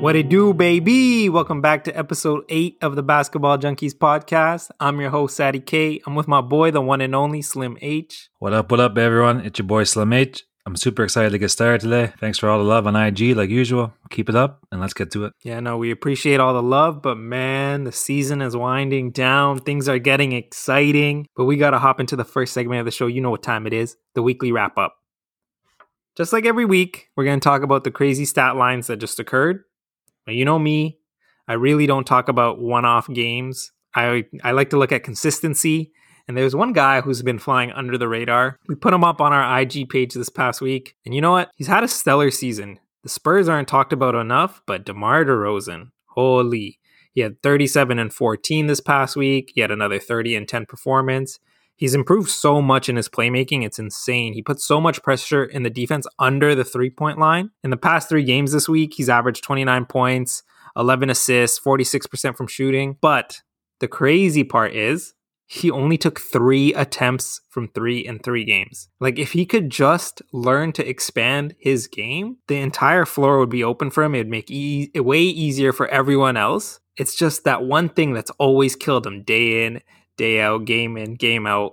What it do, baby? Welcome back to episode eight of the Basketball Junkies podcast. I'm your host, Sadie K. I'm with my boy, the one and only Slim H. What up, what up, everyone? It's your boy Slim H. I'm super excited to get started today. Thanks for all the love on IG, like usual. Keep it up, and let's get to it. Yeah, no, we appreciate all the love, but man, the season is winding down. Things are getting exciting, but we got to hop into the first segment of the show. You know what time it is the weekly wrap up. Just like every week, we're going to talk about the crazy stat lines that just occurred you know me, I really don't talk about one-off games. I I like to look at consistency. And there's one guy who's been flying under the radar. We put him up on our IG page this past week. And you know what? He's had a stellar season. The Spurs aren't talked about enough, but DeMar DeRozan, holy. He had 37 and 14 this past week. He had another 30 and 10 performance. He's improved so much in his playmaking. It's insane. He puts so much pressure in the defense under the three point line. In the past three games this week, he's averaged 29 points, 11 assists, 46% from shooting. But the crazy part is he only took three attempts from three in three games. Like, if he could just learn to expand his game, the entire floor would be open for him. It'd make e- way easier for everyone else. It's just that one thing that's always killed him day in day out, game in, game out.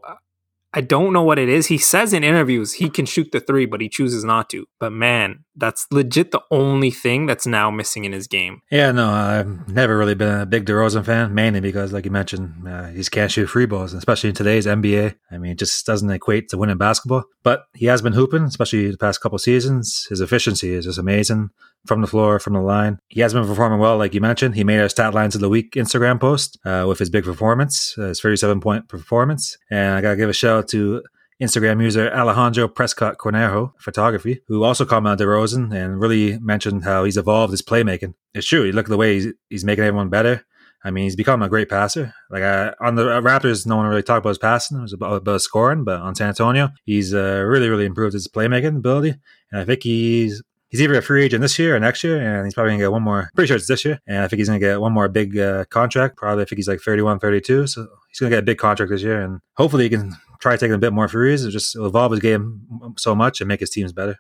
I don't know what it is. He says in interviews he can shoot the three, but he chooses not to. But man, that's legit the only thing that's now missing in his game. Yeah, no, I've never really been a big DeRozan fan, mainly because, like you mentioned, uh, he can't shoot free balls, especially in today's NBA. I mean, it just doesn't equate to winning basketball. But he has been hooping, especially the past couple seasons. His efficiency is just amazing from the floor, from the line. He has been performing well, like you mentioned. He made our stat lines of the week Instagram post uh, with his big performance, uh, his 37 point performance. And I got to give a shout out to Instagram user Alejandro Prescott Cornejo Photography, who also commented Rosen and really mentioned how he's evolved his playmaking. It's true. You look at the way he's, he's making everyone better. I mean, he's become a great passer. Like uh, on the Raptors, no one really talked about his passing; it was about, about scoring. But on San Antonio, he's uh, really, really improved his playmaking ability, and I think he's he's either a free agent this year or next year, and he's probably gonna get one more. Pretty sure it's this year, and I think he's gonna get one more big uh, contract. Probably, I think he's like 31, 32, so he's gonna get a big contract this year, and hopefully he can try taking a bit more threes. It just evolve his game so much and make his teams better.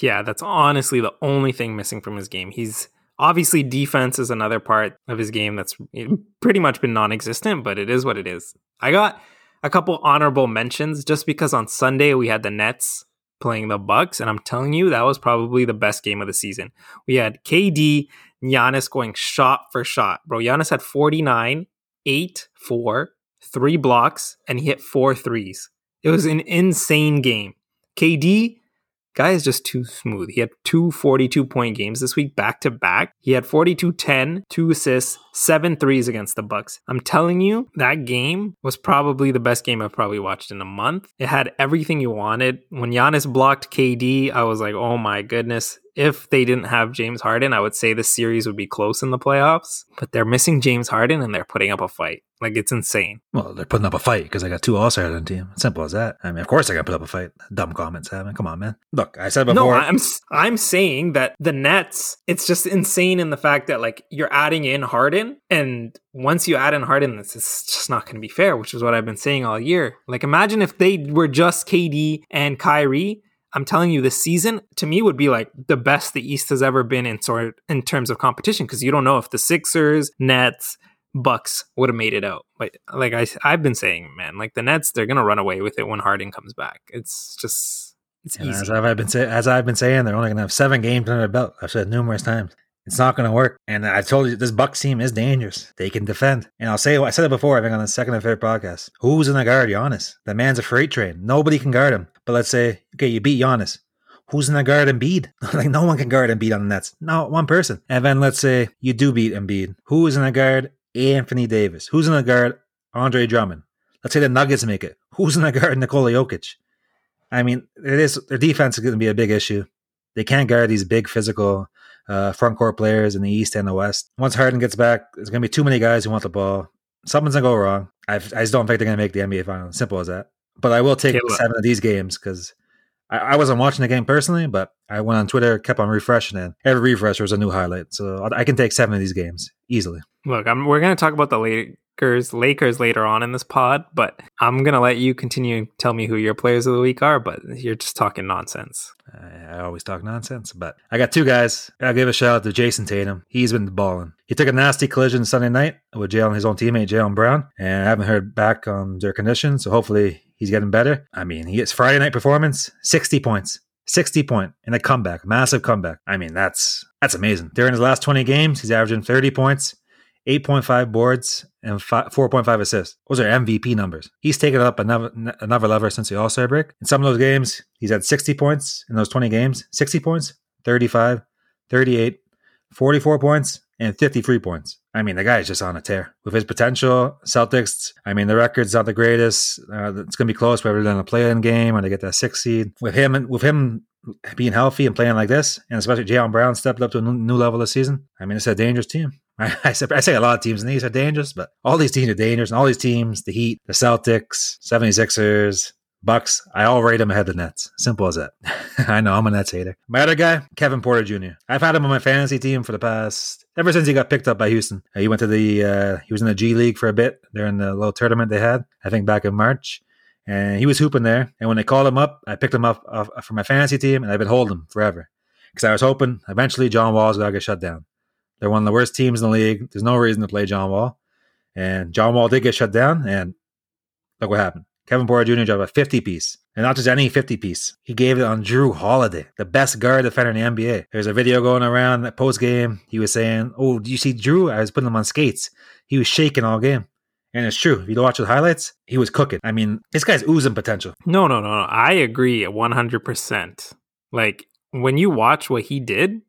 Yeah, that's honestly the only thing missing from his game. He's obviously defense is another part of his game that's pretty much been non-existent, but it is what it is. I got a couple honorable mentions just because on Sunday we had the Nets playing the Bucks, and I'm telling you that was probably the best game of the season. We had KD, Giannis going shot for shot. Bro, Giannis had 49, 8, 4, three blocks, and he hit four threes. It was an insane game. KD, guy is just too smooth. He had two 42 point games this week back to back. He had 42 10, two assists, seven threes against the Bucks. I'm telling you, that game was probably the best game I've probably watched in a month. It had everything you wanted. When Giannis blocked KD, I was like, oh my goodness, if they didn't have James Harden, I would say the series would be close in the playoffs. But they're missing James Harden and they're putting up a fight. Like it's insane. Well, they're putting up a fight because I got two All Stars on the team. Simple as that. I mean, of course they're gonna put up a fight. Dumb comments, Evan. Come on, man. Look, I said before. No, I'm I'm saying that the Nets. It's just insane in the fact that like you're adding in Harden, and once you add in Harden, it's just not going to be fair. Which is what I've been saying all year. Like imagine if they were just KD and Kyrie I'm telling you, this season to me would be like the best the East has ever been in sort in terms of competition because you don't know if the Sixers, Nets, Bucks would have made it out. But like I, I've been saying, man, like the Nets, they're gonna run away with it when Harden comes back. It's just it's and easy. As I've been say, as I've been saying, they're only gonna have seven games under their belt. I've said numerous times. It's not going to work. And I told you this Bucks team is dangerous. They can defend. And I'll say I said it before. I think on the second or third podcast. Who's in the guard Giannis? The man's a freight train. Nobody can guard him. But let's say okay, you beat Giannis. Who's the guard Embiid? like no one can guard Embiid on the Nets. Not one person. And then let's say you do beat Embiid. Who is the guard? Anthony Davis. Who's the guard? Andre Drummond. Let's say the Nuggets make it. Who's the guard? Nikola Jokic. I mean, it is their defense is going to be a big issue. They can't guard these big physical uh, front court players in the East and the West. Once Harden gets back, there's going to be too many guys who want the ball. Something's to go wrong. I've, I just don't think they're going to make the NBA Finals. Simple as that. But I will take seven of these games because I, I, wasn't watching the game personally, but I went on Twitter, kept on refreshing it. Every refresh was a new highlight. So I can take seven of these games easily. Look, I'm, we're going to talk about the Lakers, Lakers later on in this pod, but I'm going to let you continue tell me who your players of the week are, but you're just talking nonsense. I, I always talk nonsense, but I got two guys. I'll give a shout out to Jayson Tatum. He's been balling. He took a nasty collision Sunday night with Jaylen, his own teammate Jaylen Brown, and I haven't heard back on their condition. So hopefully he's getting better. I mean, he gets Friday night performance, 60 points. 60 point in a comeback, massive comeback. I mean, that's that's amazing. During his last 20 games, he's averaging 30 points, 8.5 boards, and 4.5 assists. Those are MVP numbers. He's taken it up another, another level since the All Star break. In some of those games, he's had 60 points in those 20 games 60 points, 35, 38, 44 points, and 53 points. I mean, the guy is just on a tear. With his potential, Celtics, I mean, the record's not the greatest. Uh, it's going to be close whether they're in a play-in game or they get that six seed. With him, with him being healthy and playing like this, and especially Jaylen Brown stepped up to a new level this season, I mean, it's a dangerous team. I, I, say, I say a lot of teams in these are dangerous, but all these teams are dangerous. And all these teams, the Heat, the Celtics, 76ers, Bucks, I all rate them ahead of the Nets. Simple as that. I know I'm a Nets hater. My other guy, Kevin Porter Jr. I've had him on my fantasy team for the past ever since he got picked up by Houston. Uh, he went to the uh, he was in the G League for a bit during the little tournament they had. I think back in March, and he was hooping there. And when they called him up, I picked him up uh, for my fantasy team, and I've been holding him forever because I was hoping eventually John Wall's gonna get shut down. They're one of the worst teams in the league. There's no reason to play John Wall. And John Wall did get shut down. And look what happened. Kevin Porter Jr. dropped a 50 piece. And not just any 50 piece. He gave it on Jrue Holiday, the best guard defender in the NBA. There's a video going around that post game. He was saying, Oh, do you see Jrue? I was putting him on skates. He was shaking all game. And it's true. If you watch the highlights, he was cooking. I mean, this guy's oozing potential. No, no, no, no. I agree 100%. Like, when you watch what he did,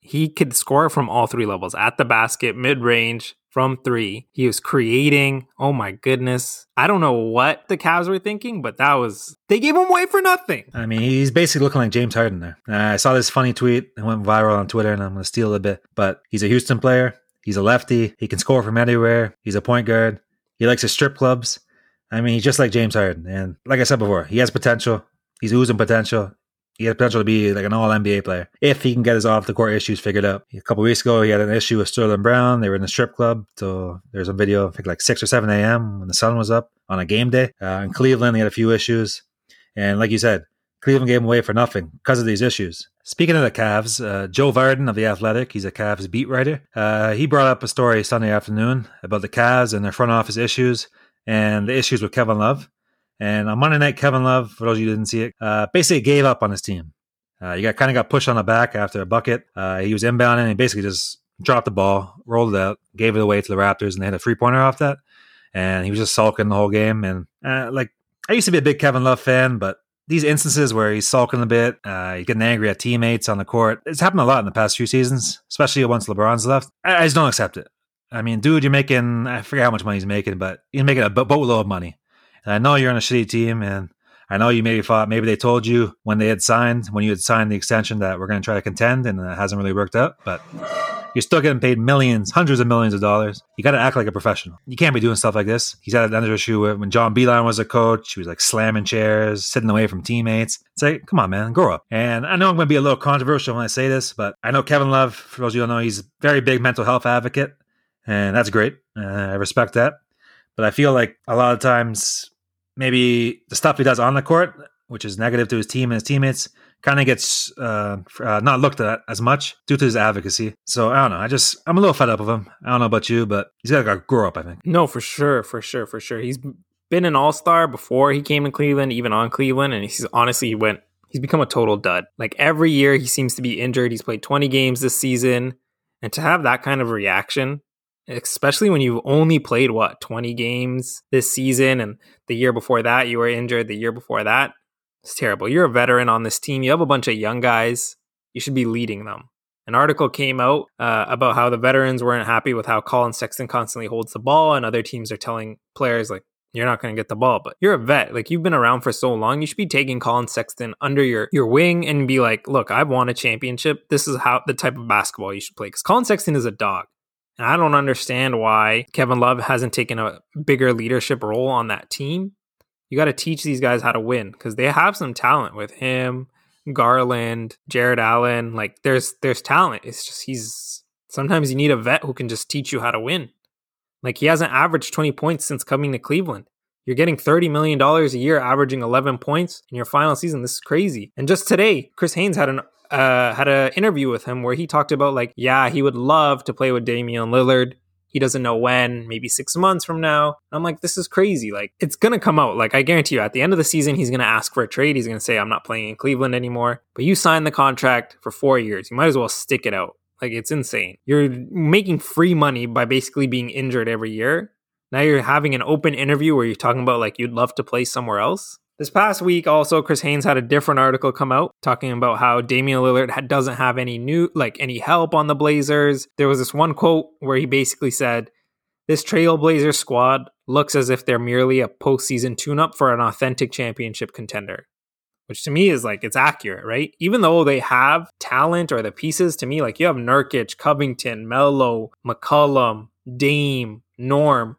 he could score from all three levels at the basket, mid range, from three. He was creating. Oh my goodness. I don't know what the Cavs were thinking, but that was, they gave him away for nothing. I mean, he's basically looking like James Harden there. Uh, I saw this funny tweet. It went viral on Twitter, and I'm going to steal a bit. But he's a Houston player. He's a lefty. He can score from anywhere. He's a point guard. He likes his strip clubs. I mean, he's just like James Harden. And like I said before, he has potential. He's oozing potential he has potential to be like an all NBA player if he can get his off the court issues figured out. A couple weeks ago, he had an issue with Sterling Brown. They were in the strip club. So there's a video, I think like 6 or 7 a.m. when the sun was up on a game day. Uh, in Cleveland, they had a few issues. And like you said, Cleveland gave him away for nothing because of these issues. Speaking of the Cavs, uh, Joe Vardon of The Athletic, he's a Cavs beat writer. Uh, he brought up a story Sunday afternoon about the Cavs and their front office issues and the issues with Kevin Love. And on Monday night, Kevin Love, for those of you who didn't see it, uh, basically gave up on his team. Uh, he got kind of got pushed on the back after a bucket. Uh, he was inbounding and he basically just dropped the ball, rolled it out, gave it away to the Raptors, and they had a three pointer off that. And he was just sulking the whole game. And uh, like, I used to be a big Kevin Love fan, but these instances where he's sulking a bit, uh, he's getting angry at teammates on the court, it's happened a lot in the past few seasons, especially once LeBron's left. I, I just don't accept it. I mean, dude, you're making, I forget how much money he's making, but you're making a boatload of money. And I know you're on a shitty team, and I know you maybe thought maybe they told you when they had signed, when you had signed the extension, that we're going to try to contend, and it hasn't really worked out. But you're still getting paid millions, hundreds of millions of dollars. You got to act like a professional. You can't be doing stuff like this. He's had another issue with when John Beilein was a coach. He was like slamming chairs, sitting away from teammates. It's like, come on, man, grow up. And I know I'm going to be a little controversial when I say this, but I know Kevin Love, for those of you who don't know, he's a very big mental health advocate, and that's great. Uh, I respect that. But I feel like a lot of times maybe the stuff he does on the court, which is negative to his team and his teammates, kind of gets uh, uh, not looked at as much due to his advocacy. So I don't know. I just I'm a little fed up of him. I don't know about you, but he's got to grow up. I think. No, for sure, for sure, for sure. He's been an all star before he came in Cleveland, even on Cleveland, and he's honestly he went. He's become a total dud. Like every year, he seems to be injured. He's played 20 games this season, and to have that kind of reaction especially when you've only played what 20 games this season and the year before that you were injured the year before that it's terrible. You're a veteran on this team. You have a bunch of young guys. You should be leading them. An article came out uh, about how the veterans weren't happy with how Collin Sexton constantly holds the ball and other teams are telling players like you're not going to get the ball but you're a vet. Like you've been around for so long you should be taking Collin Sexton under your your wing and be like look I've won a championship. This is how the type of basketball you should play cuz Collin Sexton is a dog and I don't understand why Kevin Love hasn't taken a bigger leadership role on that team. You got to teach these guys how to win because they have some talent with him, Garland, Jarrett Allen. Like there's there's talent. It's just he's sometimes you need a vet who can just teach you how to win. Like he hasn't averaged 20 points since coming to Cleveland. You're getting $30 million a year, averaging 11 points in your final season. This is crazy. And just today, Chris Haynes had an uh, had an interview with him where he talked about like, yeah, he would love to play with Damian Lillard. He doesn't know when, maybe six months from now. I'm like, this is crazy. Like, it's going to come out. Like, I guarantee you, at the end of the season, he's going to ask for a trade. He's going to say, I'm not playing in Cleveland anymore. But you signed the contract for four years. You might as well stick it out. Like, it's insane. You're making free money by basically being injured every year. Now you're having an open interview where you're talking about like you'd love to play somewhere else. This past week, also, Chris Haynes had a different article come out talking about how Damian Lillard doesn't have any new, like any help on the Blazers. There was this one quote where he basically said, "This Trailblazer squad looks as if they're merely a postseason tune-up for an authentic championship contender." Which to me is like it's accurate, right? Even though they have talent or the pieces, to me, like you have Nurkic, Covington, Melo, McCollum, Dame, Norm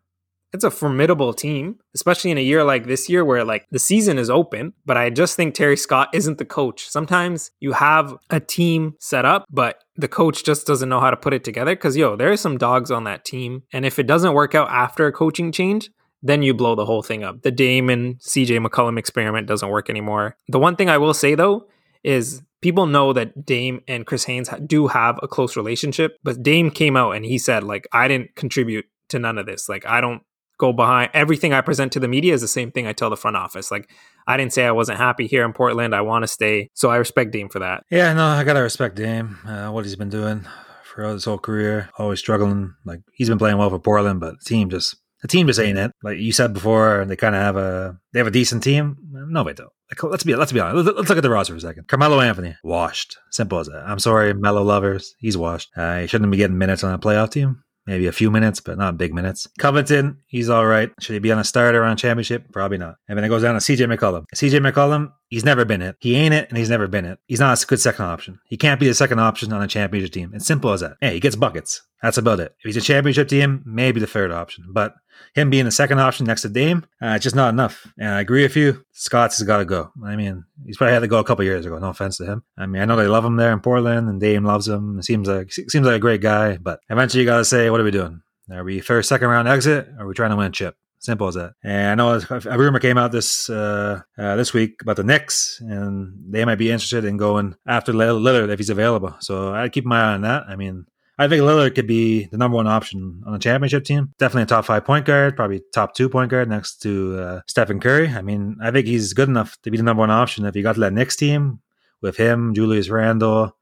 it's a formidable team, especially in a year like this year where like the season is open. But I just think Terry Stotts isn't the coach. Sometimes you have a team set up, but the coach just doesn't know how to put it together. Cause yo, there are some dogs on that team. And if it doesn't work out after a coaching change, then you blow the whole thing up. The Dame and CJ McCollum experiment doesn't work anymore. The one thing I will say though is people know that Dame and Chris Haynes do have a close relationship, but Dame came out and he said like I didn't contribute to none of this. Like I don't go behind everything I present to the media is the same thing I tell the front office. Like I didn't say I wasn't happy here in Portland. I want to stay. So I respect Dame for that. Yeah, no, I gotta respect Dame. Uh, what he's been doing for his whole career, always struggling. Like he's been playing well for Portland, but the team just the team just ain't it. Like you said before, they kind of have a they have a decent team. No, they don't. Like, let's be let's be honest. Let's, let's, look at the roster for a second. Carmelo Anthony washed. Simple as that. I'm sorry, Melo lovers. He's washed. Uh, he shouldn't be getting minutes on a playoff team maybe a few minutes, but not big minutes. Covington, he's all right. Should he be on a starter on championship? Probably not. And then it goes down to CJ McCollum. CJ McCollum, he's never been it. He ain't it, and he's never been it. He's not a good second option. He can't be the second option on a championship team. It's simple as that. Hey, he gets buckets. That's about it. If he's a championship team, maybe the third option. But him being the second option next to Dame, uh, just not enough. And I agree with you. Stotts has got to go. I mean, he's probably had to go a couple years ago. No offense to him. I mean, I know they love him there in Portland, and Dame loves him. It seems like seems like a great guy. But eventually, you got to say, what are we doing? Are we first, second round exit? Or are we trying to win a chip? Simple as that. And I know a rumor came out this uh, uh, this week about the Knicks, and they might be interested in going after Lillard if he's available. So I'd keep my eye on that. I mean, I think Lillard could be the number one option on the championship team. Definitely a top five point guard, probably top two point guard next to uh, Stephen Curry. I mean, I think he's good enough to be the number one option if you got to that Knicks team with him, Julius Randle,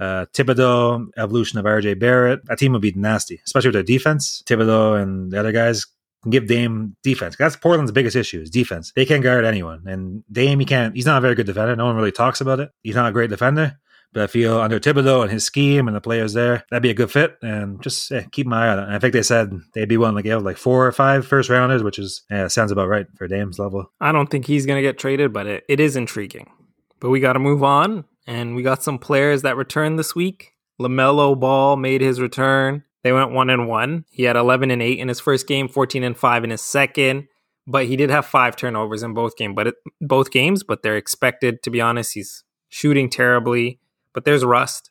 uh, Thibodeau, evolution of RJ Barrett. That team would be nasty, especially with their defense. Thibodeau and the other guys give Dame defense. That's Portland's biggest issue is defense. They can't guard anyone. And Dame, he can't, he's not a very good defender. No one really talks about it. He's not a great defender. But I feel under Thibodeau and his scheme and the players there, that'd be a good fit. And just yeah, keep my eye on it. And I think they said they'd be willing to give like four or five first rounders, which is yeah, sounds about right for Dame's level. I don't think he's going to get traded, but it, it is intriguing. But we got to move on and we got some players that returned this week. LaMelo Ball made his return. They went one and one. He had 11 and 8 in his first game, 14 and 5 in his second, but he did have five turnovers in both games, but it, both games, but they're expected to be honest. He's shooting terribly, but there's rust.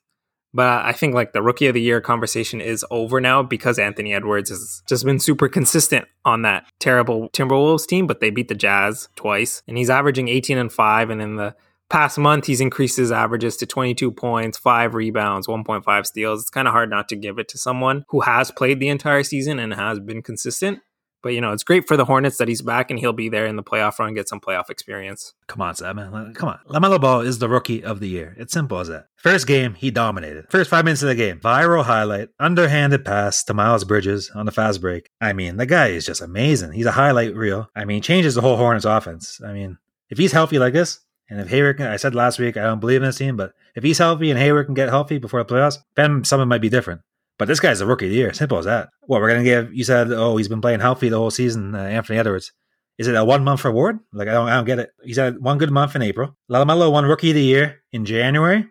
But I think like the rookie of the year conversation is over now because Anthony Edwards has just been super consistent on that terrible Timberwolves team, but they beat the Jazz twice and he's averaging 18 and 5 and in the past month, he's increased his averages to 22 points, five rebounds, 1.5 steals. It's kind of hard not to give it to someone who has played the entire season and has been consistent. But you know, it's great for the Hornets that he's back and he'll be there in the playoff run, get some playoff experience. Come on, Sam. Come on. LaMelo Ball is the rookie of the year. It's simple as that. First game, he dominated. First five minutes of the game, viral highlight, underhanded pass to Miles Bridges on the fast break. I mean, the guy is just amazing. He's a highlight reel. I mean, changes the whole Hornets offense. I mean, if he's healthy like this, and if Hayward can, I said last week, I don't believe in this team, but if he's healthy and Hayward can get healthy before the playoffs, then something might be different. But this guy's a rookie of the year. Simple as that. What we're gonna give? You said, oh, he's been playing healthy the whole season. Uh, Anthony Edwards. Is it a one month reward? Like I don't, I don't get it. He's had one good month in April. LaMelo won rookie of the year in January.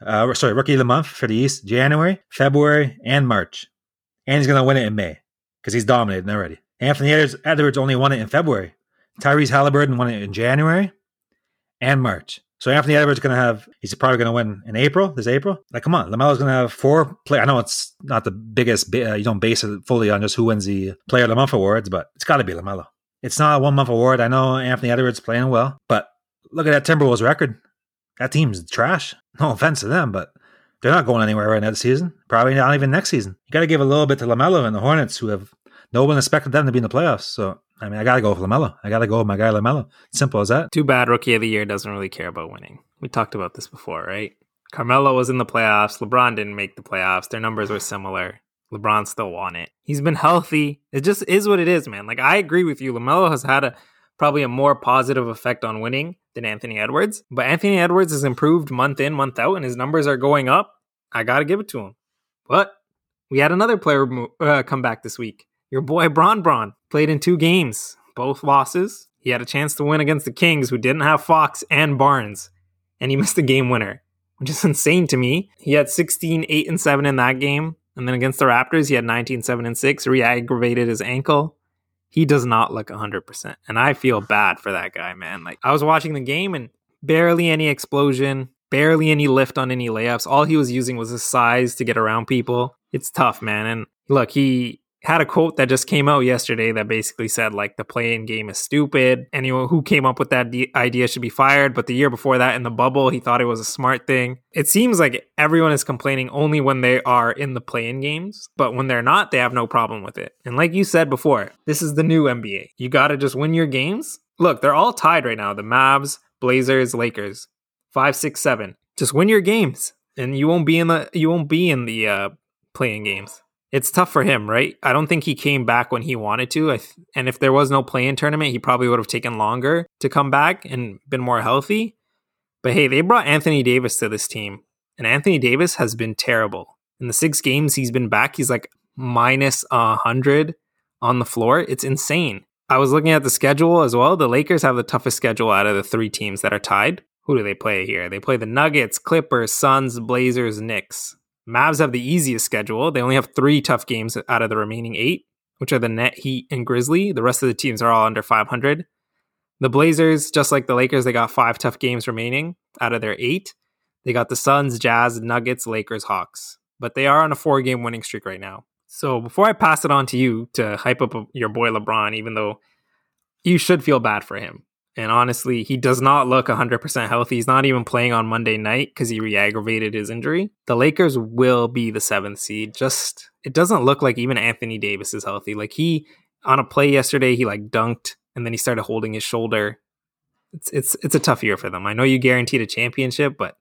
Uh, sorry, rookie of the month for the East, January, February, and March, and he's gonna win it in May because he's dominating already. Anthony Edwards only won it in February. Tyrese Halliburton won it in January and March. So Anthony Edwards going to have, he's probably going to win in April, this April. Like, come on, LaMelo's going to have four play. I know it's not the biggest, uh, you don't base it fully on just who wins the player of the month awards, but it's got to be LaMelo. It's not a one month award. I know Anthony Edwards playing well, but look at that Timberwolves record. that team's trash. No offense to them, but they're not going anywhere right now this season. Probably not even next season. You got to give a little bit to LaMelo and the Hornets, who have no one expected them to be in the playoffs. So I mean, I got to go with LaMelo. I got to go with my guy LaMelo. Simple as that. Too bad Rookie of the Year doesn't really care about winning. We talked about this before, right? Carmelo was in the playoffs. LeBron didn't make the playoffs. Their numbers were similar. LeBron still won it. He's been healthy. It just is what it is, man. Like I agree with you. LaMelo has had a probably a more positive effect on winning than Anthony Edwards. But Anthony Edwards has improved month in, month out, and his numbers are going up. I got to give it to him. But we had another player uh, come back this week. Your boy Bron Bron played in two games, both losses. He had a chance to win against the Kings, who didn't have Fox and Barnes, and he missed a game winner, which is insane to me. He had 16, 8, and 7 in that game. And then against the Raptors, he had 19, 7, and 6, re aggravated his ankle he does not look 100%. And I feel bad for that guy, man. Like, I was watching the game and barely any explosion, barely any lift on any layups. All he was using was his size to get around people. It's tough, man. And look, he had a quote that just came out yesterday that basically said like the play-in game is stupid. Anyone who came up with that de- idea should be fired. But the year before that, in the bubble, he thought it was a smart thing. It seems like everyone is complaining only when they are in the play-in games, but when they're not, they have no problem with it. And like you said before, this is the new NBA. You got to just win your games. Look, they're all tied right now. The Mavs, Blazers, Lakers, five, six, seven. Just win your games, and you won't be in the you won't be in the uh, play-in games it's tough for him, right? I don't think he came back when he wanted to. Th- and if there was no play-in tournament, he probably would have taken longer to come back and been more healthy. But hey, they brought Anthony Davis to this team, and Anthony Davis has been terrible. In the six games he's been back, he's like minus a hundred on the floor. It's insane. I was looking at the schedule as well. The Lakers have the toughest schedule out of the three teams that are tied. Who do they play here? They play the Nuggets, Clippers, Suns, Blazers, Knicks. Mavs have the easiest schedule. They only have three tough games out of the remaining eight, which are the Net, Heat, and Grizzly. The rest of the teams are all under 500. The Blazers, just like the Lakers, they got five tough games remaining out of their eight. They got the Suns, Jazz, Nuggets, Lakers, Hawks. But they are on a four game winning streak right now. So before I pass it on to you to hype up your boy LeBron, even though you should feel bad for him, and honestly, he does not look 100% healthy. He's not even playing on Monday night because he re aggravated his injury. The Lakers will be the seventh seed. Just, it doesn't look like even Anthony Davis is healthy. Like he, on a play yesterday, he like dunked and then he started holding his shoulder. It's, it's, it's a tough year for them. I know you guaranteed a championship, but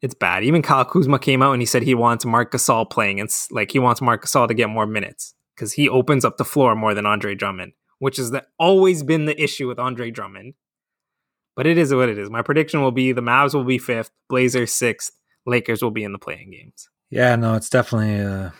it's bad. Even Kyle Kuzma came out and he said he wants Marc Gasol playing. It's like he wants Marc Gasol to get more minutes because he opens up the floor more than Andre Drummond which has always been the issue with Andre Drummond. But it is what it is. My prediction will be the Mavs will be fifth, Blazers sixth, Lakers will be in the play-in games. Yeah, no, it's definitely uh,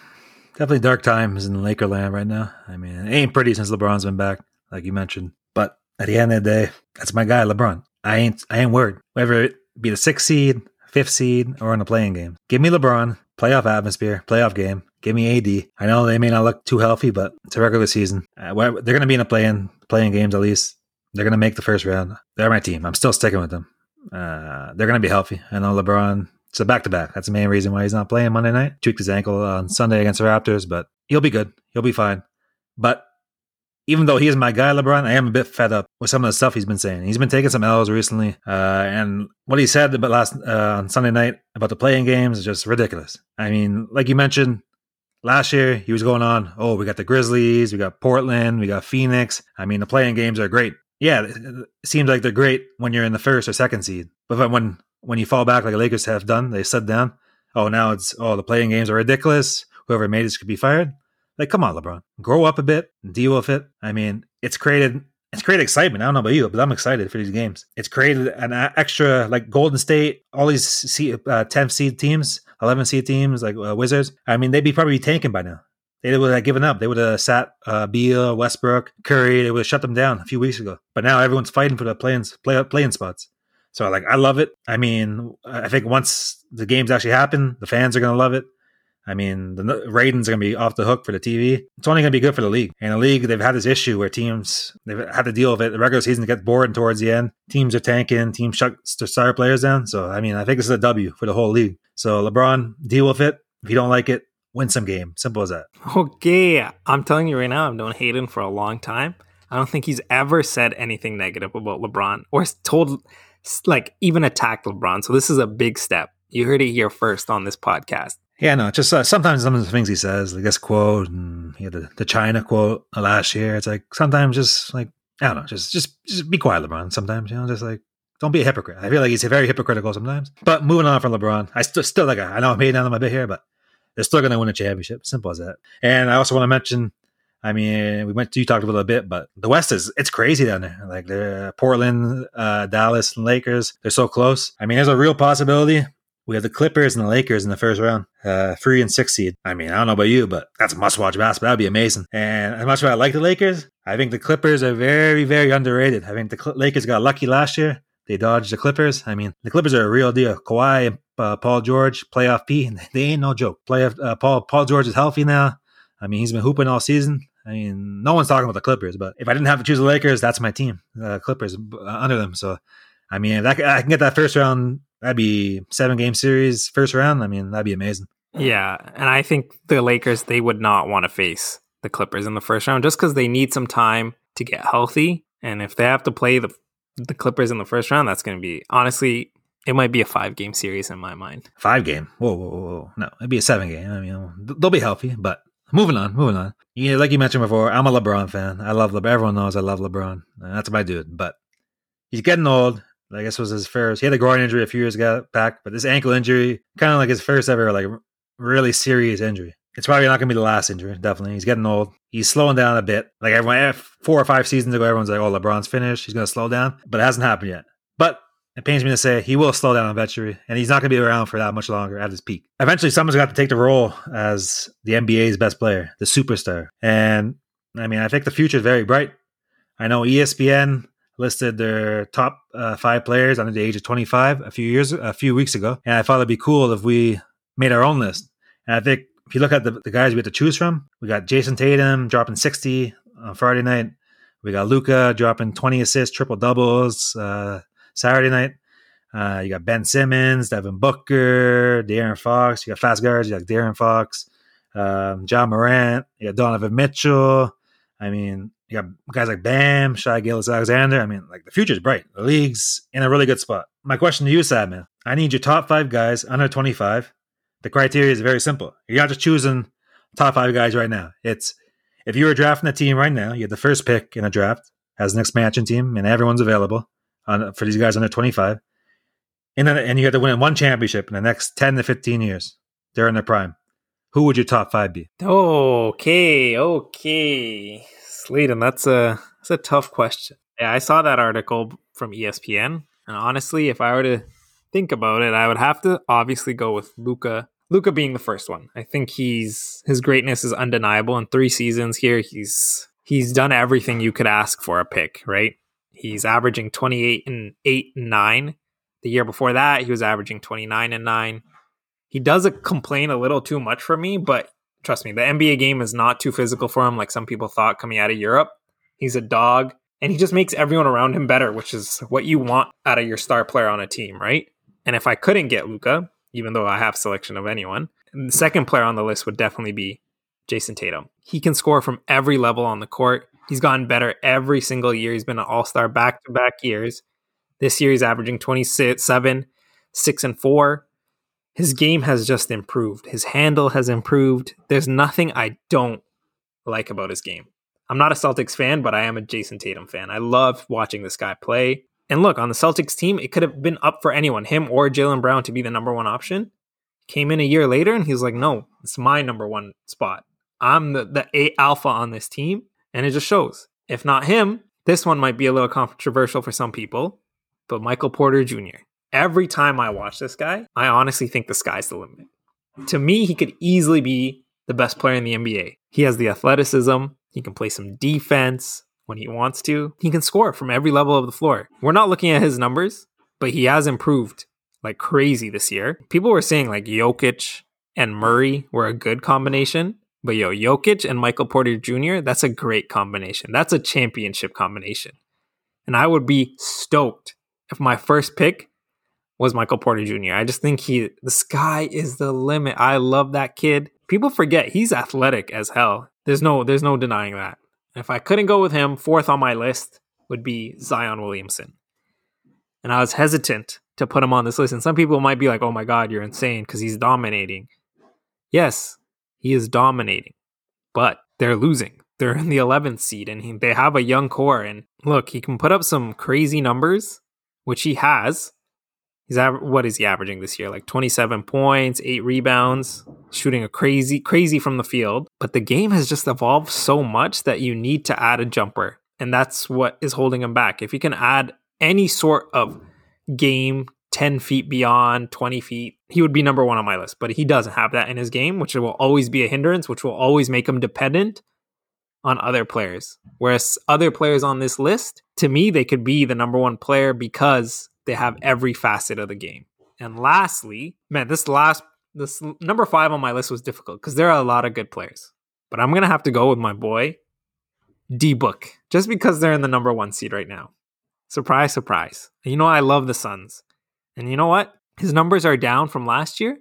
definitely dark times in Laker land right now. I mean, it ain't pretty since LeBron's been back, like you mentioned. But at the end of the day, that's my guy, LeBron. I ain't I ain't worried. Whether it be the sixth seed, fifth seed, or in the play-in game. Give me LeBron, playoff atmosphere, playoff game. Give me AD. I know they may not look too healthy, but it's a regular season. Uh, they're going to be in a play-in play-in games at least. They're going to make the first round. They're my team. I'm still sticking with them. Uh, they're going to be healthy. I know LeBron. It's a back to back. That's the main reason why he's not playing Monday night. Tweaked his ankle on Sunday against the Raptors, but he'll be good. He'll be fine. But even though he is my guy, LeBron, I am a bit fed up with some of the stuff he's been saying. He's been taking some L's recently, uh, and what he said about last uh, on Sunday night about the play-in games is just ridiculous. I mean, like you mentioned, Last year, he was going on, oh, we got the Grizzlies, we got Portland, we got Phoenix. I mean, the play-in games are great. Yeah, it seems like they're great when you're in the first or second seed. But when when you fall back like the Lakers have done, they sit down. Oh, now it's oh the play-in games are ridiculous. Whoever made this could be fired. Like, come on, LeBron, grow up a bit, deal with it. I mean, it's created it's created excitement. I don't know about you, but I'm excited for these games. It's created an extra like Golden State, all these C, uh, 10th seed teams 11 seed teams like uh, Wizards, I mean, they'd be probably tanking by now. They would have given up. They would have sat uh, Beal, Westbrook, Curry. They would have shut them down a few weeks ago. But now everyone's fighting for the playing play spots. So like, I love it. I mean, I think once the games actually happen, the fans are going to love it. I mean, the ratings are going to be off the hook for the TV. It's only going to be good for the league. And the league, they've had this issue where teams, they've had to deal with it. The regular season gets bored towards the end. Teams are tanking. Teams shut their star players down. So, I mean, I think this is a W for the whole league. So, LeBron, deal with it. If you don't like it, win some game. Simple as that. Okay. I'm telling you right now, I've known Hayden for a long time. I don't think he's ever said anything negative about LeBron or told like even attacked LeBron. So this is a big step. You heard it here first on this podcast. Yeah, no, just uh, sometimes some of the things he says, like this quote and you know, the, the China quote last year, it's like sometimes just like, I don't know, just just just be quiet, LeBron. Sometimes, you know, just like don't be a hypocrite. I feel like he's very hypocritical sometimes. But moving on from LeBron, I still still like I know I'm hating on him a bit here, but they're still going to win a championship. Simple as that. And I also want to mention, I mean, we went you talked about it a bit, but the West is it's crazy down there. Like the Portland, uh, Dallas, and Lakers, they're so close. I mean, there's a real possibility we have the Clippers and the Lakers in the first round, uh, three and six seed. I mean, I don't know about you, but that's a must watch basketball. That'd be amazing. And as much as I like the Lakers, I think the Clippers are very, very underrated. I think the Cl- Lakers got lucky last year. They dodged the Clippers. I mean, the Clippers are a real deal. Kawhi and uh, Paul George, playoff P, they ain't no joke. Playoff uh, Paul Paul George is healthy now. I mean, he's been hooping all season. I mean, no one's talking about the Clippers, but if I didn't have to choose the Lakers, that's my team. Uh, Clippers uh, under them. So, I mean, that, I can get that first round That'd be seven game series first round. I mean, that'd be amazing. Yeah, and I think the Lakers they would not want to face the Clippers in the first round just because they need some time to get healthy. And if they have to play the the Clippers in the first round, that's going to be honestly it might be a five game series in my mind. Five game? Whoa, whoa, whoa! No, it'd be a seven game. I mean, they'll be healthy, but moving on, moving on. Yeah, like you mentioned before, I'm a LeBron fan. I love LeBron. Everyone knows I love LeBron. That's my dude. But he's getting old. I guess was his first. He had a groin injury a few years ago back, but this ankle injury, kind of like his first ever like really serious injury. It's probably not going to be the last injury. Definitely, he's getting old. He's slowing down a bit. Like everyone, eh, four or five seasons ago, everyone's like, "Oh, LeBron's finished. He's going to slow down," but it hasn't happened yet. But it pains me to say he will slow down eventually, and he's not going to be around for that much longer at his peak. Eventually, someone's got to take the role as the NBA's best player, the superstar. And I mean, I think the future is very bright. I know ESPN listed their top uh, five players under the age of 25 a few years, a few weeks ago, and I thought it'd be cool if we made our own list. And I think if you look at the, the guys we have to choose from, we got Jayson Tatum dropping 60 on Friday night. We got Luka dropping 20 assists, triple doubles uh, Saturday night. Uh, you got Ben Simmons, Devin Booker, De'Aaron Fox. You got fast guards. You got De'Aaron Fox, um, Ja Morant. You got Donovan Mitchell. I mean, you got guys like Bam, Shai Gilgeous-Alexander. I mean, like the future's bright. The league's in a really good spot. My question to you, Sadman, I need your top five guys under 25. The criteria is very simple. You're not just choosing top five guys right now. It's if you were drafting a team right now, you had the first pick in a draft as an expansion team, and everyone's available on, for these guys under 25. And then, and you had to win one championship in the next 10 to 15 years. They're in their prime. Who would your top five be? Okay, okay. Sladen, that's a that's a tough question. Yeah, I saw that article from ESPN, and honestly, if I were to think about it, I would have to obviously go with Luka. Luka being the first one. I think he's his greatness is undeniable. In three seasons here, he's he's done everything you could ask for a pick. Right? He's averaging twenty eight and eight and nine. The year before that, he was averaging twenty nine and nine. He does complain a little too much for me, but trust me, the NBA game is not too physical for him like some people thought coming out of Europe. He's a dog and he just makes everyone around him better, which is what you want out of your star player on a team, right? And if I couldn't get Luka, even though I have selection of anyone, the second player on the list would definitely be Jayson Tatum. He can score from every level on the court. He's gotten better every single year. He's been an all-star back-to-back years. This year he's averaging 27, 6 and 4 his game has just improved. His handle has improved. There's nothing I don't like about his game. I'm not a Celtics fan, but I am a Jayson Tatum fan. I love watching this guy play. And look, on the Celtics team, it could have been up for anyone, him or Jaylen Brown, to be the number one option. Came in a year later and he's like, no, it's my number one spot. I'm the, the A alpha on this team. And it just shows. If not him, this one might be a little controversial for some people, but Michael Porter Jr every time I watch this guy, I honestly think the sky's the limit. To me, he could easily be the best player in the NBA. He has the athleticism, he can play some defense when he wants to, he can score from every level of the floor. We're not looking at his numbers, but he has improved like crazy this year. People were saying like Jokic and Murray were a good combination. But yo, Jokic and Michael Porter Jr., that's a great combination. That's a championship combination. And I would be stoked if my first pick was Michael Porter Jr. I just think he the sky is the limit. I love that kid. People forget he's athletic as hell. There's no there's no denying that. If I couldn't go with him, fourth on my list would be Zion Williamson. And I was hesitant to put him on this list. And some people might be like, oh my God, you're insane because he's dominating. Yes, he is dominating, but they're losing. They're in the 11th seed and he, they have a young core. And look, he can put up some crazy numbers, which he has. He's aver- what is he averaging this year? Like 27 points, eight rebounds, shooting a crazy, crazy from the field. But the game has just evolved so much that you need to add a jumper. And that's what is holding him back. If you can add any sort of game 10 feet beyond 20 feet he would be number one on my list but he doesn't have that in his game which will always be a hindrance which will always make him dependent on other players whereas other players on this list to me they could be the number one player because they have every facet of the game and lastly man this last this number five on my list was difficult because there are a lot of good players but i'm gonna have to go with my boy d book just because they're in the number one seed right now surprise surprise you know i love the suns and you know what? His numbers are down from last year,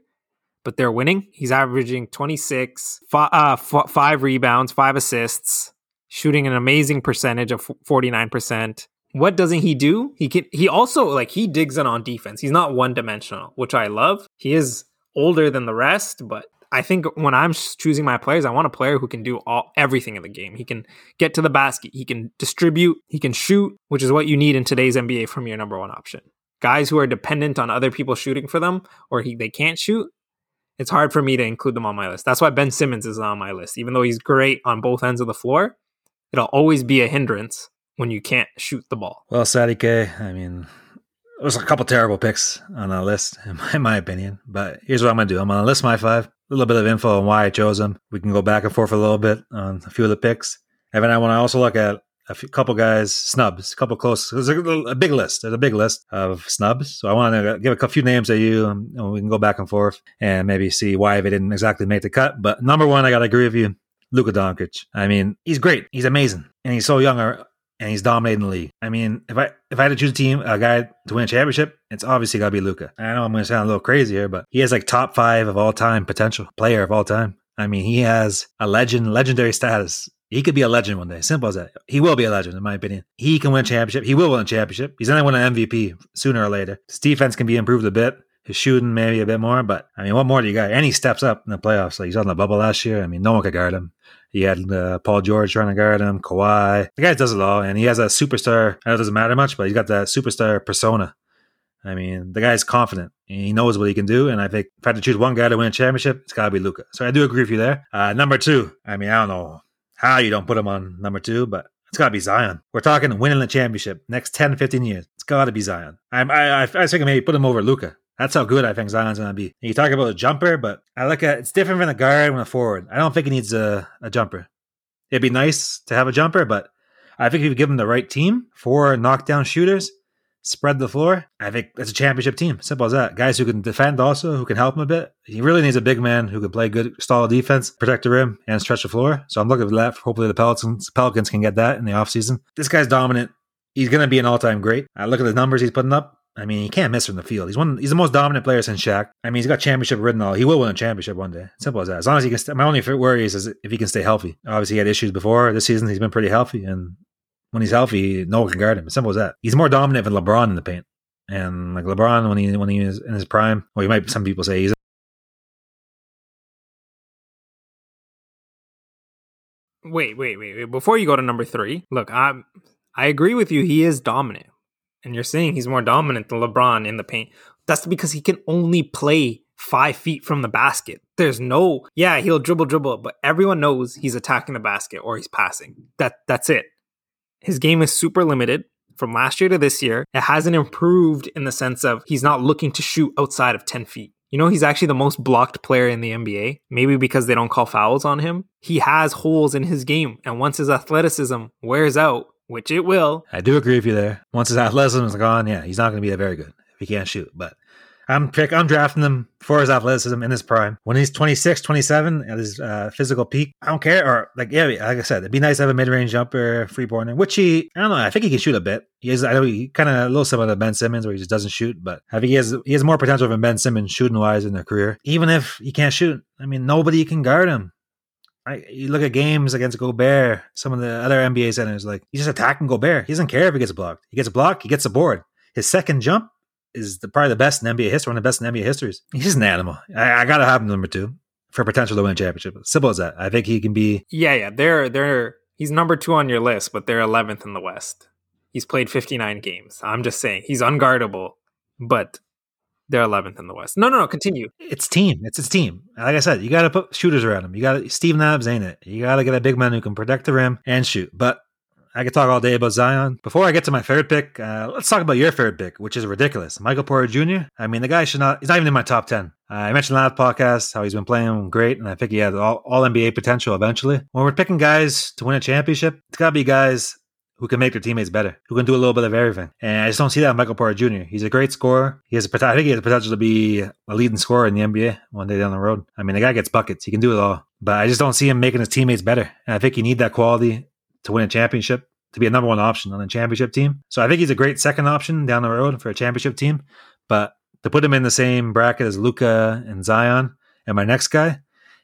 but they're winning. He's averaging 26, five, uh, f- five rebounds, five assists, shooting an amazing percentage of 49%. What doesn't he do? He can he also like he digs in on defense. He's not one dimensional, which I love. He is older than the rest, but I think when I'm choosing my players, I want a player who can do all everything in the game. He can get to the basket, he can distribute, he can shoot, which is what you need in today's NBA from your number one option guys who are dependent on other people shooting for them or he, they can't shoot, it's hard for me to include them on my list. That's why Ben Simmons is on my list. Even though he's great on both ends of the floor, it'll always be a hindrance when you can't shoot the ball. Well, Sadie K, I mean, there's a couple terrible picks on the list, in my, in my opinion. But here's what I'm going to do I'm going to list my five, a little bit of info on why I chose them. We can go back and forth a little bit on a few of the picks. And then I want to also look at a few, couple guys snubs, a couple close. There's a, a, big list. There's a big list of snubs. So I want to give a few names to you, and we can go back and forth and maybe see why they didn't exactly make the cut. But number one, I got to agree with you, Luka Doncic. I mean, he's great. He's amazing, and he's so young, uh, and he's dominating the league. I mean, if I if I had to choose a team, a guy to win a championship, it's obviously got to be Luka. I know I'm going to sound a little crazy here, but he has like top five of all time potential player of all time. I mean, he has a legend, legendary status he could be a legend one day. Simple as that. He will be a legend, in my opinion. He can win a championship. He will win a championship. He's going to win an MVP sooner or later. His defense can be improved a bit. His shooting maybe a bit more, but I mean, what more do you got? And he steps up in the playoffs. Like he's on the bubble last year. I mean, no one could guard him. He had uh, Paul George trying to guard him, Kawhi. The guy does it all, and he has a superstar. I know it doesn't matter much, but he's got that superstar persona. I mean, the guy's confident. He knows what he can do. And I think if I had to choose one guy to win a championship, it's got to be Luka. So I do agree with you there. Uh, number two, I mean, I don't know how you don't put him on number two, but it's got to be Zion. We're talking winning the championship next 10, 15 years. It's got to be Zion. I, I, I, I think maybe put him over Luka. That's how good I think Zion's going to be. You talk about a jumper, but I look at it's different from a guard and a forward. I don't think he needs a, a jumper. It'd be nice to have a jumper, but I think if you give him the right team for knockdown shooters, spread the floor. I think it's a championship team. Simple as that. Guys who can defend also, who can help him a bit. He really needs a big man who can play good stall defense, protect the rim, and stretch the floor. So I'm looking for that. Hopefully the Pelicans Pelicans can get that in the offseason. This guy's dominant. He's going to be an all-time great. I look at the numbers he's putting up. I mean, he can't miss from the field. He's one. He's the most dominant player since Shaq. I mean, he's got championship written all. He will win a championship one day. Simple as that. As long as he can. St- my only worry is, is if he can stay healthy. Obviously, he had issues before this season. He's been pretty healthy, and when he's healthy, no one can guard him. Simple as that. He's more dominant than LeBron in the paint. And like LeBron, when he when he was in his prime, well, you might some people say he's. Wait, wait, wait, wait. Before you go to number three, look, I I agree with you. He is dominant, and you're saying he's more dominant than LeBron in the paint. That's because he can only play five feet from the basket. There's no, yeah, he'll dribble, dribble, but everyone knows he's attacking the basket or he's passing. That that's it. His game is super limited from last year to this year. It hasn't improved in the sense of he's not looking to shoot outside of 10 feet. You know, he's actually the most blocked player in the NBA, maybe because they don't call fouls on him. He has holes in his game, and once his athleticism wears out, which it will. I do agree with you there. Once his athleticism is gone, yeah, he's not going to be that very good if he can't shoot. But I'm pick, I'm drafting him for his athleticism in his prime. When he's 26, 27 at his uh, physical peak, I don't care. Or like yeah, like I said, it'd be nice to have a mid range jumper, free born, which he I don't know. I think he can shoot a bit. He is I know he kind of a little similar to Ben Simmons where he just doesn't shoot, but I think he has he has more potential than Ben Simmons shooting wise in their career. Even if he can't shoot, I mean nobody can guard him. I, you look at games against Gobert, some of the other NBA centers, like he just attacking Gobert. He doesn't care if he gets blocked. He gets blocked, he gets a board. his second jump is the, probably the best in NBA history, one of the best in NBA histories. He's an animal. I, I gotta have him number two for potential to win a championship. Simple as that. I think he can be. Yeah, yeah. They're they're he's number two on your list, but they're eleventh in the West. He's played fifty nine games. I'm just saying he's unguardable, but they're 11th in the West. No, no, no. Continue. It's team. It's his team. Like I said, you got to put shooters around him. You got Steven Adams ain't it. You got to get a big man who can protect the rim and shoot. But I could talk all day about Zion. Before I get to my third pick, uh, let's talk about your third pick, which is ridiculous. Michael Porter Jr. I mean, the guy should not, he's not even in my top 10. Uh, I mentioned last podcast how he's been playing great, and I think he has all, all NBA potential eventually. When we're picking guys to win a championship, it's got to be guys who can make their teammates better, who can do a little bit of everything. And I just don't see that in Michael Porter Jr. He's a great scorer. He has a, I think he has the potential to be a leading scorer in the NBA one day down the road. I mean, the guy gets buckets. He can do it all. But I just don't see him making his teammates better. And I think you need that quality to win a championship to be a number one option on a championship team. So I think he's a great second option down the road for a championship team. But to put him in the same bracket as Luka and Zion and my next guy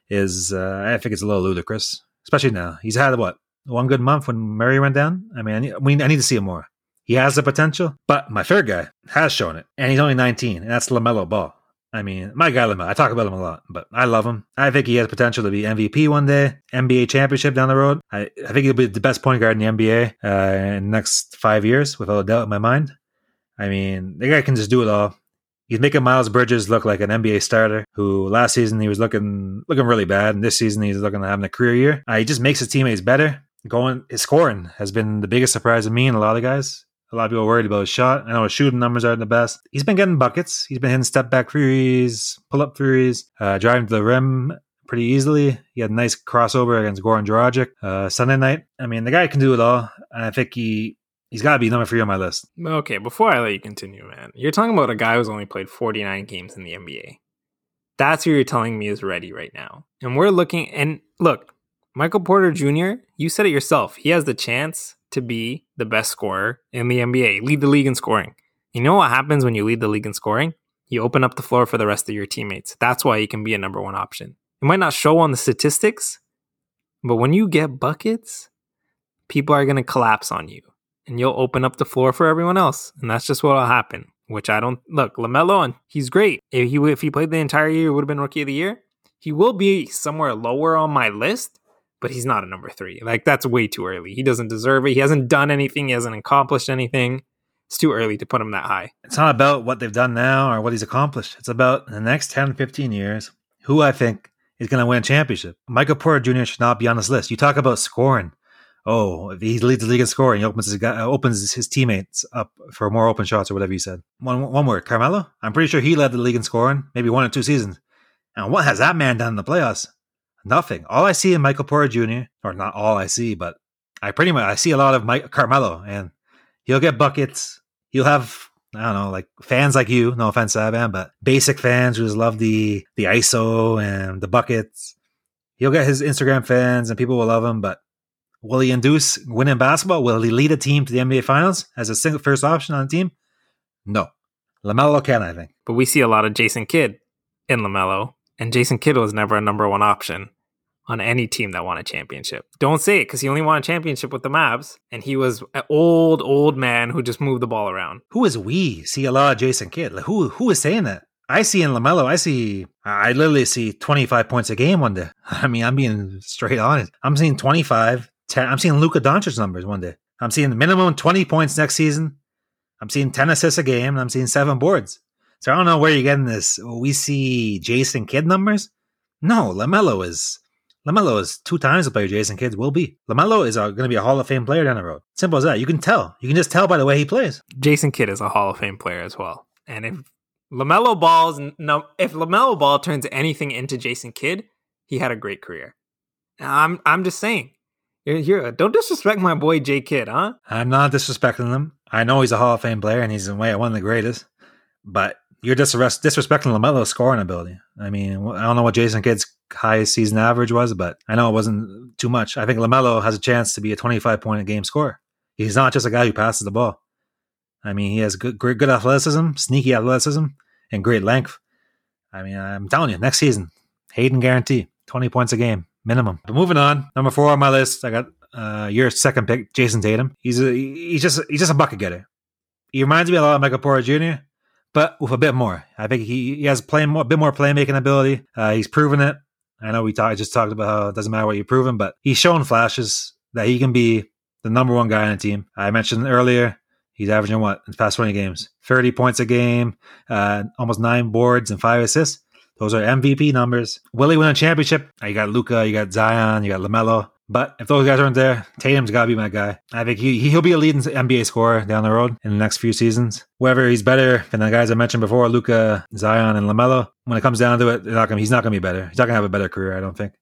is, uh, I think it's a little ludicrous, especially now. He's had what one good month when Murray went down. I mean, I need, we, I need to see him more. He has the potential, but my third guy has shown it, and he's only 19, and that's LaMelo Ball. I mean, my guy LaMelo, I talk about him a lot, but I love him. I think he has potential to be MVP one day, NBA championship down the road. I, I think he'll be the best point guard in the NBA uh, in the next five years, without a doubt in my mind. I mean, the guy can just do it all. He's making Miles Bridges look like an NBA starter. Who last season he was looking looking really bad, and this season he's looking to having a career year. Uh, he just makes his teammates better. Going his scoring has been the biggest surprise to me and a lot of guys. A lot of people worried about his shot. I know his shooting numbers aren't the best. He's been getting buckets. He's been hitting step back threes, pull up threes, uh, driving to the rim pretty easily. He had a nice crossover against Goran Dragic uh, Sunday night. I mean, the guy can do it all. And I think he he's got to be number three on my list. Okay, before I let you continue, man, you're talking about a guy who's only played 49 games in the NBA. That's who you're telling me is ready right now. And we're looking, and look, Michael Porter Jr., you said it yourself. He has the chance to be the best scorer in the NBA, lead the league in scoring. You know what happens when you lead the league in scoring? You open up the floor for the rest of your teammates. That's why he can be a number one option. It might not show on the statistics, but when you get buckets, people are going to collapse on you and you'll open up the floor for everyone else. And that's just what will happen, which I don't look. LaMelo, and he's great. If he, if he played the entire year, he would have been rookie of the year. He will be somewhere lower on my list, but he's not a number three. Like that's way too early. He doesn't deserve it. He hasn't done anything. He hasn't accomplished anything. It's too early to put him that high. It's not about what they've done now or what he's accomplished. It's about the next 10, 15 years, who I think is going to win a championship. Michael Porter Jr. should not be on this list. You talk about scoring. Oh, if he leads the league in scoring, he opens his, uh, opens his teammates up for more open shots or whatever you said. One, one word, Carmelo. I'm pretty sure he led the league in scoring, maybe one or two seasons. And what has that man done in the playoffs? Nothing. All I see in Michael Porter Jr., or not all I see, but I pretty much I see a lot of Mike Carmelo, and he'll get buckets. He'll have I don't know, like fans like you. No offense, Saban, but basic fans who just love the the ISO and the buckets. He'll get his Instagram fans, and people will love him. But will he induce winning basketball? Will he lead a team to the NBA Finals as a single first option on the team? No. Lamelo can, I think. But we see a lot of Jason Kidd in Lamelo, and Jason Kidd was never a number one option on any team that won a championship. Don't say it because he only won a championship with the Mavs, and he was an old, old man who just moved the ball around. Who is we see a lot of Jason Kidd? Like who who is saying that? I see in Lamelo, I see, I literally see 25 points a game one day. I mean, I'm being straight honest. I'm seeing 25, 10, I'm seeing Luka Doncic numbers one day. I'm seeing minimum 20 points next season. I'm seeing 10 assists a game, and I'm seeing seven boards. So I don't know where you're getting this. We see Jason Kidd numbers. No, Lamelo is LaMelo is two times the player Jason Kidd will be. LaMelo is uh, going to be a Hall of Fame player down the road. Simple as that. You can tell. You can just tell by the way he plays. Jason Kidd is a Hall of Fame player as well. And if LaMelo Ball's no, if LaMelo Ball turns anything into Jason Kidd, he had a great career. I'm I'm just saying. You're, you're, don't disrespect my boy J Kidd, huh? I'm not disrespecting him. I know he's a Hall of Fame player and he's in way one of the greatest. But you're disrespecting LaMelo's scoring ability. I mean, I don't know what Jason Kidd's highest season average was, but I know it wasn't too much. I think LaMelo has a chance to be a 25 point a game scorer. He's not just a guy who passes the ball. I mean, he has good, great, good athleticism, sneaky athleticism, and great length. I mean, I'm telling you, next season, Hayden guarantee 20 points a game minimum. But moving on, number four on my list, I got uh, your second pick, Jayson Tatum. He's a, he's just he's just a bucket getter. He reminds me a lot of Michael Porter Jr., but with a bit more. I think he, he has play more, a bit more playmaking ability. Uh, he's proven it. I know we talk, just talked about how it doesn't matter what you're proven, but he's shown flashes that he can be the number one guy on the team. I mentioned earlier He's averaging what in the past 20 games? 30 points a game, uh, almost nine boards and five assists. Those are MVP numbers. Will he win a championship? You got Luka, you got Zion, you got LaMelo. But if those guys aren't there, Tatum's got to be my guy. I think he, he'll be a leading NBA scorer down the road in the next few seasons. Whether he's better than the guys I mentioned before, Luka, Zion, and LaMelo, when it comes down to it, not gonna, he's not going to be better. He's not going to have a better career, I don't think.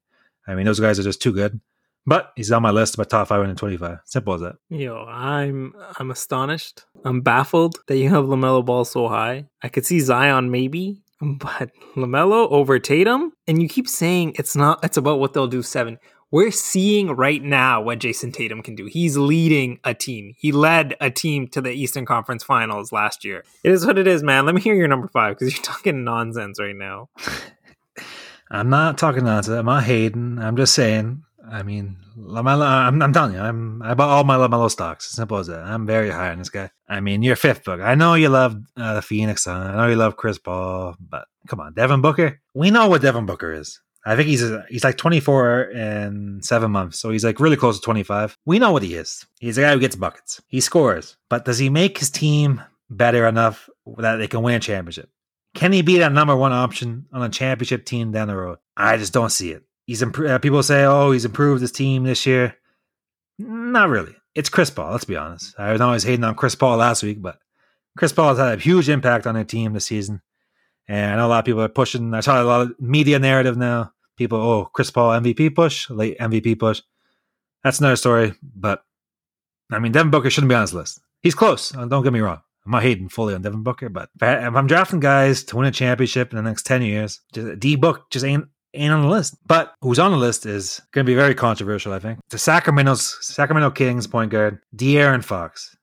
I mean, those guys are just too good. But he's on my list, my top 525. Simple as that. Yo, I'm I'm astonished. I'm baffled that you have Lamelo Ball so high. I could see Zion maybe, but Lamelo over Tatum, and you keep saying it's not. It's about what they'll do seven. We're seeing right now what Jayson Tatum can do. He's leading a team. He led a team to the Eastern Conference Finals last year. It is what it is, man. Let me hear your number five because you're talking nonsense right now. I'm not talking nonsense. I'm not hating. I'm just saying I mean, Lamelo. I'm, I'm telling you, I'm I bought all my Lamelo stocks. Simple as that. I'm very high on this guy. I mean, you're fifth book. I know you love uh, the Phoenix Sun. I know you love Chris Paul, but come on, Devin Booker. We know what Devin Booker is. I think he's he's like 24 in seven months, so he's like really close to 25. We know what he is. He's a guy who gets buckets. He scores, but does he make his team better enough that they can win a championship? Can he be that number one option on a championship team down the road? I just don't see it he's improved. Uh, people say, "Oh, he's improved his team this year." Not really. It's Chris Paul. Let's be honest. I was always hating on Chris Paul last week, but Chris Paul has had a huge impact on their team this season. And I know a lot of people are pushing. I saw a lot of media narrative now. People, oh, Chris Paul MVP push, late MVP push. That's another story. But I mean, Devin Booker shouldn't be on this list. He's close. Don't get me wrong. I'm not hating fully on Devin Booker, but if I'm drafting guys to win a championship in the next 10 years, D Book just ain't ain't on the list. But who's on the list is going to be very controversial, I think. The Sacramento's Sacramento Kings point guard, De'Aaron Fox.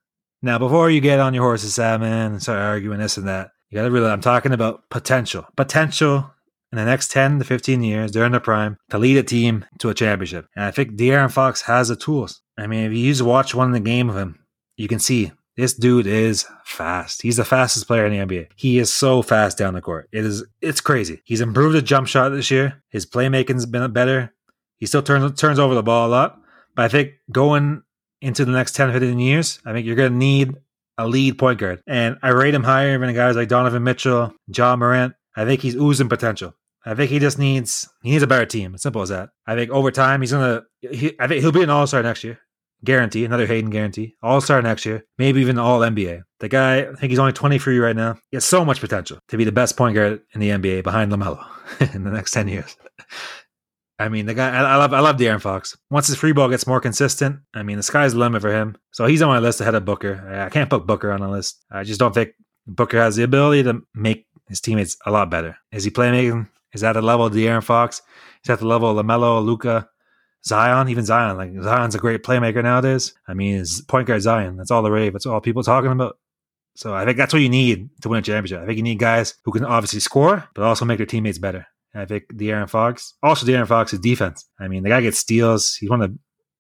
Now, before you get on your horses, Salmon, and start arguing this and that, you got to realize I'm talking about potential. Potential in the next 10 to 15 years during their prime to lead a team to a championship. And I think De'Aaron Fox has the tools. I mean, if you use watch one of the game of him, you can see this dude is fast. He's the fastest player in the NBA. He is so fast down the court. It is it's crazy. He's improved his jump shot this year. His playmaking's been better. He still turns turns over the ball a lot. But I think going into the next 10, 15 years, I think you're gonna need a lead point guard. And I rate him higher than guys like Donovan Mitchell, Ja Morant. I think he's oozing potential. I think he just needs he needs a better team. Simple as that. I think over time he's gonna. He, I think he'll be an all star next year guarantee, another Hayden guarantee, all star next year, maybe even all NBA. The guy, I think he's only 23 right now. He has so much potential to be the best point guard in the NBA behind LaMelo in the next 10 years. I mean, the guy, I, love, I love De'Aaron Fox. Once his free ball gets more consistent, I mean, the sky's the limit for him. So he's on my list ahead of Booker. I can't put Booker on the list. I just don't think Booker has the ability to make his teammates a lot better. Is he playmaking? Is that the level of De'Aaron Fox? Is that the level of LaMelo, Luka, Zion, even Zion, like Zion's a great playmaker nowadays. I mean, point guard Zion. That's all the rave. That's all people talking about. So I think that's what you need to win a championship. I think you need guys who can obviously score, but also make their teammates better. And I think De'Aaron Fox, also De'Aaron Fox's defense. I mean, the guy gets steals. He's one of the,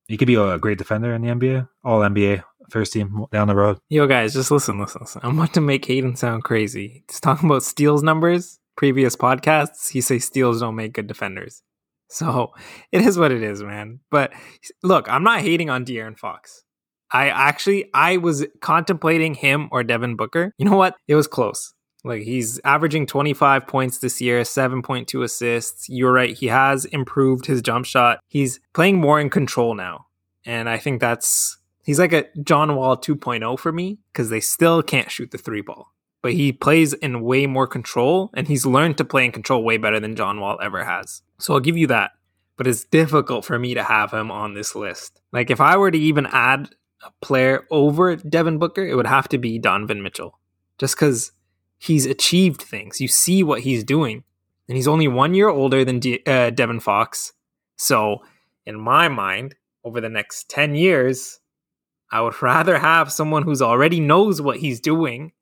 he could be a great defender in the NBA, all NBA first team down the road. Yo, guys, just listen, listen, listen. I'm about to make Hayden sound crazy. He's talking about steals numbers. Previous podcasts, he says steals don't make good defenders. So it is what it is, man. But look, I'm not hating on De'Aaron Fox. I actually I was contemplating him or Devin Booker. You know what? It was close. Like he's averaging 25 points this year, 7.2 assists. You're right, he has improved his jump shot. He's playing more in control now. And I think that's he's like a John Wall 2.0 for me cuz they still can't shoot the three ball. But he plays in way more control and he's learned to play in control way better than John Wall ever has. So I'll give you that. But it's difficult for me to have him on this list. Like if I were to even add a player over Devin Booker, it would have to be Donovan Mitchell. Just because he's achieved things. You see what he's doing. And he's only one year older than De- uh, Devin Fox. So, in my mind, over the next 10 years, I would rather have someone who's already knows what he's doing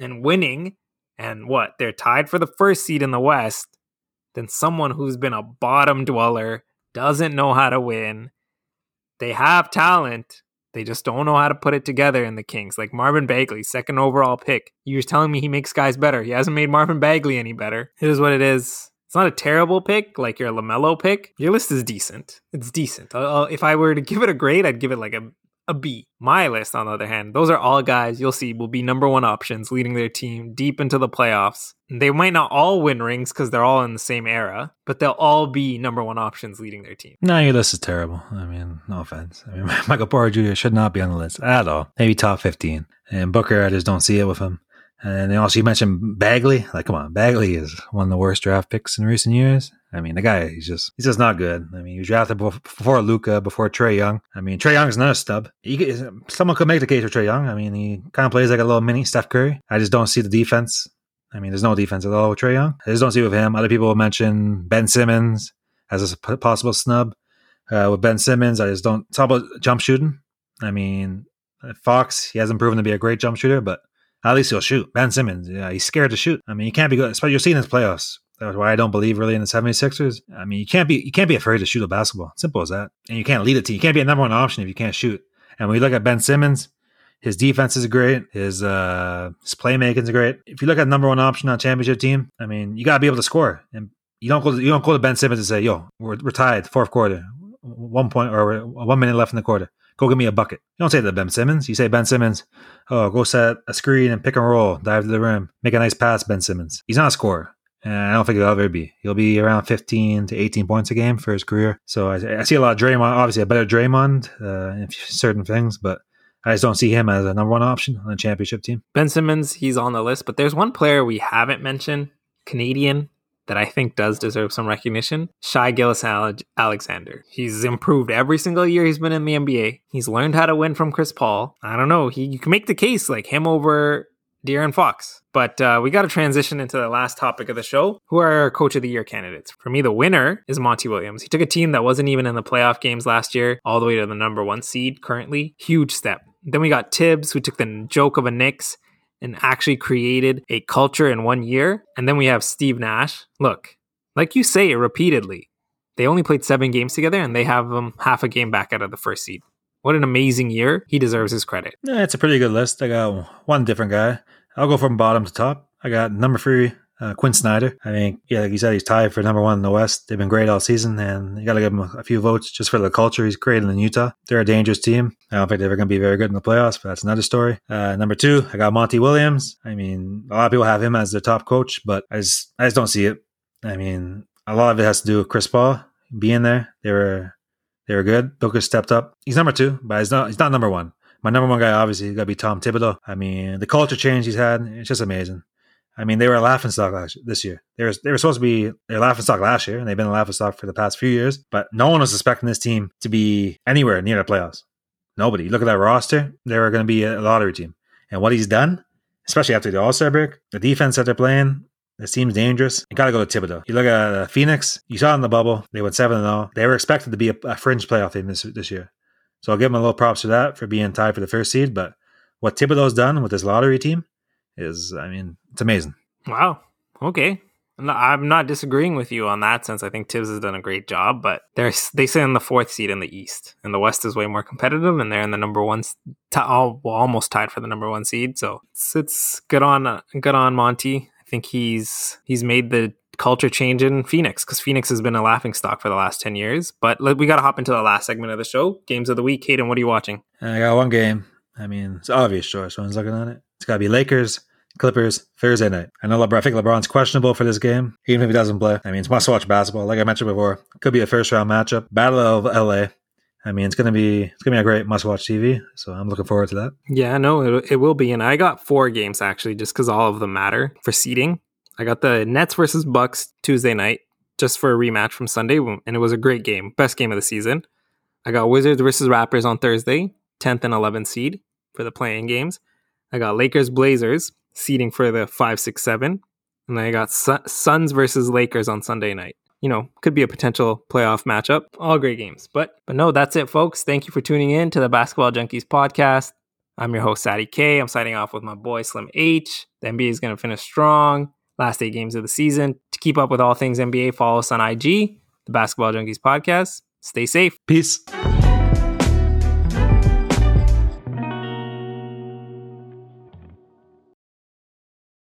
and winning. And what? They're tied for the first seed in the West then someone who's been a bottom dweller, doesn't know how to win. They have talent. They just don't know how to put it together in the Kings. Like Marvin Bagley, second overall pick. You're telling me he makes guys better. He hasn't made Marvin Bagley any better. It is what it is. It's not a terrible pick, like your LaMelo pick. Your list is decent. It's decent. I'll, if I were to give it a grade, I'd give it like a a B. My list, on the other hand, those are all guys you'll see will be number one options leading their team deep into the playoffs. They might not all win rings because they're all in the same era, but they'll all be number one options leading their team. No, your list is terrible. I mean, no offense. I mean, Michael Porter Jr. should not be on the list at all. Maybe top 15. And Booker, I just don't see it with him. And then also you mentioned Bagley. Like, come on, Bagley is one of the worst draft picks in recent years. I mean, the guy, he's just, he's just not good. I mean, he was drafted before Luka, before Trae Young. I mean, Trae Young is not a stub. He, someone could make the case for Trae Young. I mean, he kind of plays like a little mini Steph Curry. I just don't see the defense. I mean, there's no defense at all with Trae Young. I just don't see with him. Other people mention Ben Simmons as a possible snub. Uh, with Ben Simmons, I just don't. talk about jump shooting. I mean, Fox, he hasn't proven to be a great jump shooter, but at least he'll shoot. Ben Simmons, yeah, he's scared to shoot. I mean, you can't be good. Especially you're seeing his playoffs. That's why I don't believe really in the 76ers. I mean, you can't be you can't be afraid to shoot a basketball. Simple as that. And you can't lead a team. You can't be a number one option if you can't shoot. And when you look at Ben Simmons, his defense is great. His uh his playmaking is great. If you look at number one option on championship team, I mean, you gotta be able to score. And you don't go to, you don't go to Ben Simmons and say, "Yo, we're, we're tied, fourth quarter, one point or one minute left in the quarter." Go get me a bucket. You don't say that Ben Simmons. You say Ben Simmons, oh, go set a screen and pick and roll, dive to the rim, make a nice pass, Ben Simmons. He's not a scorer. And I don't think he'll ever be. He'll be around 15 to 18 points a game for his career. So I, I see a lot of Draymond, obviously a better Draymond uh, in certain things, but I just don't see him as a number one option on a championship team. Ben Simmons, he's on the list, but there's one player we haven't mentioned, Canadian, that I think does deserve some recognition. Shai Gilgeous-Alexander. He's improved every single year he's been in the NBA. He's learned how to win from Chris Paul. I don't know. He, you can make the case like him over De'Aaron Fox. But uh, we got to transition into the last topic of the show. Who are our coach of the year candidates? For me, the winner is Monty Williams. He took a team that wasn't even in the playoff games last year all the way to the number one seed currently. Huge step. Then we got Thibs, who took the joke of a Knicks and actually created a culture in one year. And then we have Steve Nash. Look, like you say it repeatedly, they only played seven games together and they have them half a game back out of the first seed. What an amazing year. He deserves his credit. Yeah, it's a pretty good list. I got one different guy. I'll go from bottom to top. I got number three, uh, Quin Snyder. I think, yeah, like you said, he's tied for number one in the West. They've been great all season, and you got to give him a, few votes just for the culture he's created in Utah. They're a dangerous team. I don't think they're going to be very good in the playoffs, but that's another story. Uh, number two, I got Monty Williams. I mean, a lot of people have him as their top coach, but I just, I just don't see it. I mean, a lot of it has to do with Chris Paul being there. They were, they were good. Booker stepped up. He's number two, but he's not, he's not number one. My number one guy, obviously, got to be Tom Thibodeau. I mean, the culture change he's had, it's just amazing. I mean, they were a laughing stock last, this year. They were they were supposed to be a laughing stock last year, and they've been a laughing stock for the past few years. But no one was expecting this team to be anywhere near the playoffs. Nobody. Look at that roster; they were going to be a lottery team. And what he's done, especially after the All Star break, the defense that they're playing, it seems dangerous. You got to go to Thibodeau. You look at uh, Phoenix. You saw it in the bubble; they went seven and zero. They were expected to be a, a fringe playoff team this this year. So I'll give them a little props for that for being tied for the first seed. But what Thibodeau's done with this lottery team is, I mean, it's amazing. Wow. Okay. I'm not disagreeing with you on that sense. I think Thibs has done a great job, but they're they sit in the fourth seed in the East, and the West is way more competitive, and they're in the number one, t- all, well, almost tied for the number one seed. So it's, it's good on uh, good on Monty. I think he's he's made the culture change in Phoenix because Phoenix has been a laughing stock for the last 10 years. But we got to hop into the last segment of the show games of the week. Hayden, what are you watching? I got one game. I mean, it's obvious choice. One's looking at it. It's got to be Lakers Clippers Thursday night. I know LeBron. I think LeBron's questionable for this game, even if he doesn't play. I mean, it's must-watch basketball. Like I mentioned before, could be a first-round matchup. Battle of LA. I mean, it's gonna be it's gonna be a great must-watch TV. So I'm looking forward to that. Yeah, no, it, it will be. And I got four games actually, just because all of them matter for seeding. I got the Nets versus Bucks Tuesday night, just for a rematch from Sunday, and it was a great game, best game of the season. I got Wizards versus Raptors on Thursday, 10th and 11th seed for the play-in games. I got Lakers Blazers seeding for the five, six, seven, and I got Su- Suns versus Lakers on Sunday night. You know, could be a potential playoff matchup. All great games, but but no, that's it, folks. Thank you for tuning in to the Basketball Junkies podcast. I'm your host, Saddy K. I'm signing off with my boy Slim H. The NBA is going to finish strong. Last eight games of the season. To keep up with all things NBA, follow us on IG, the Basketball Junkies podcast. Stay safe. Peace.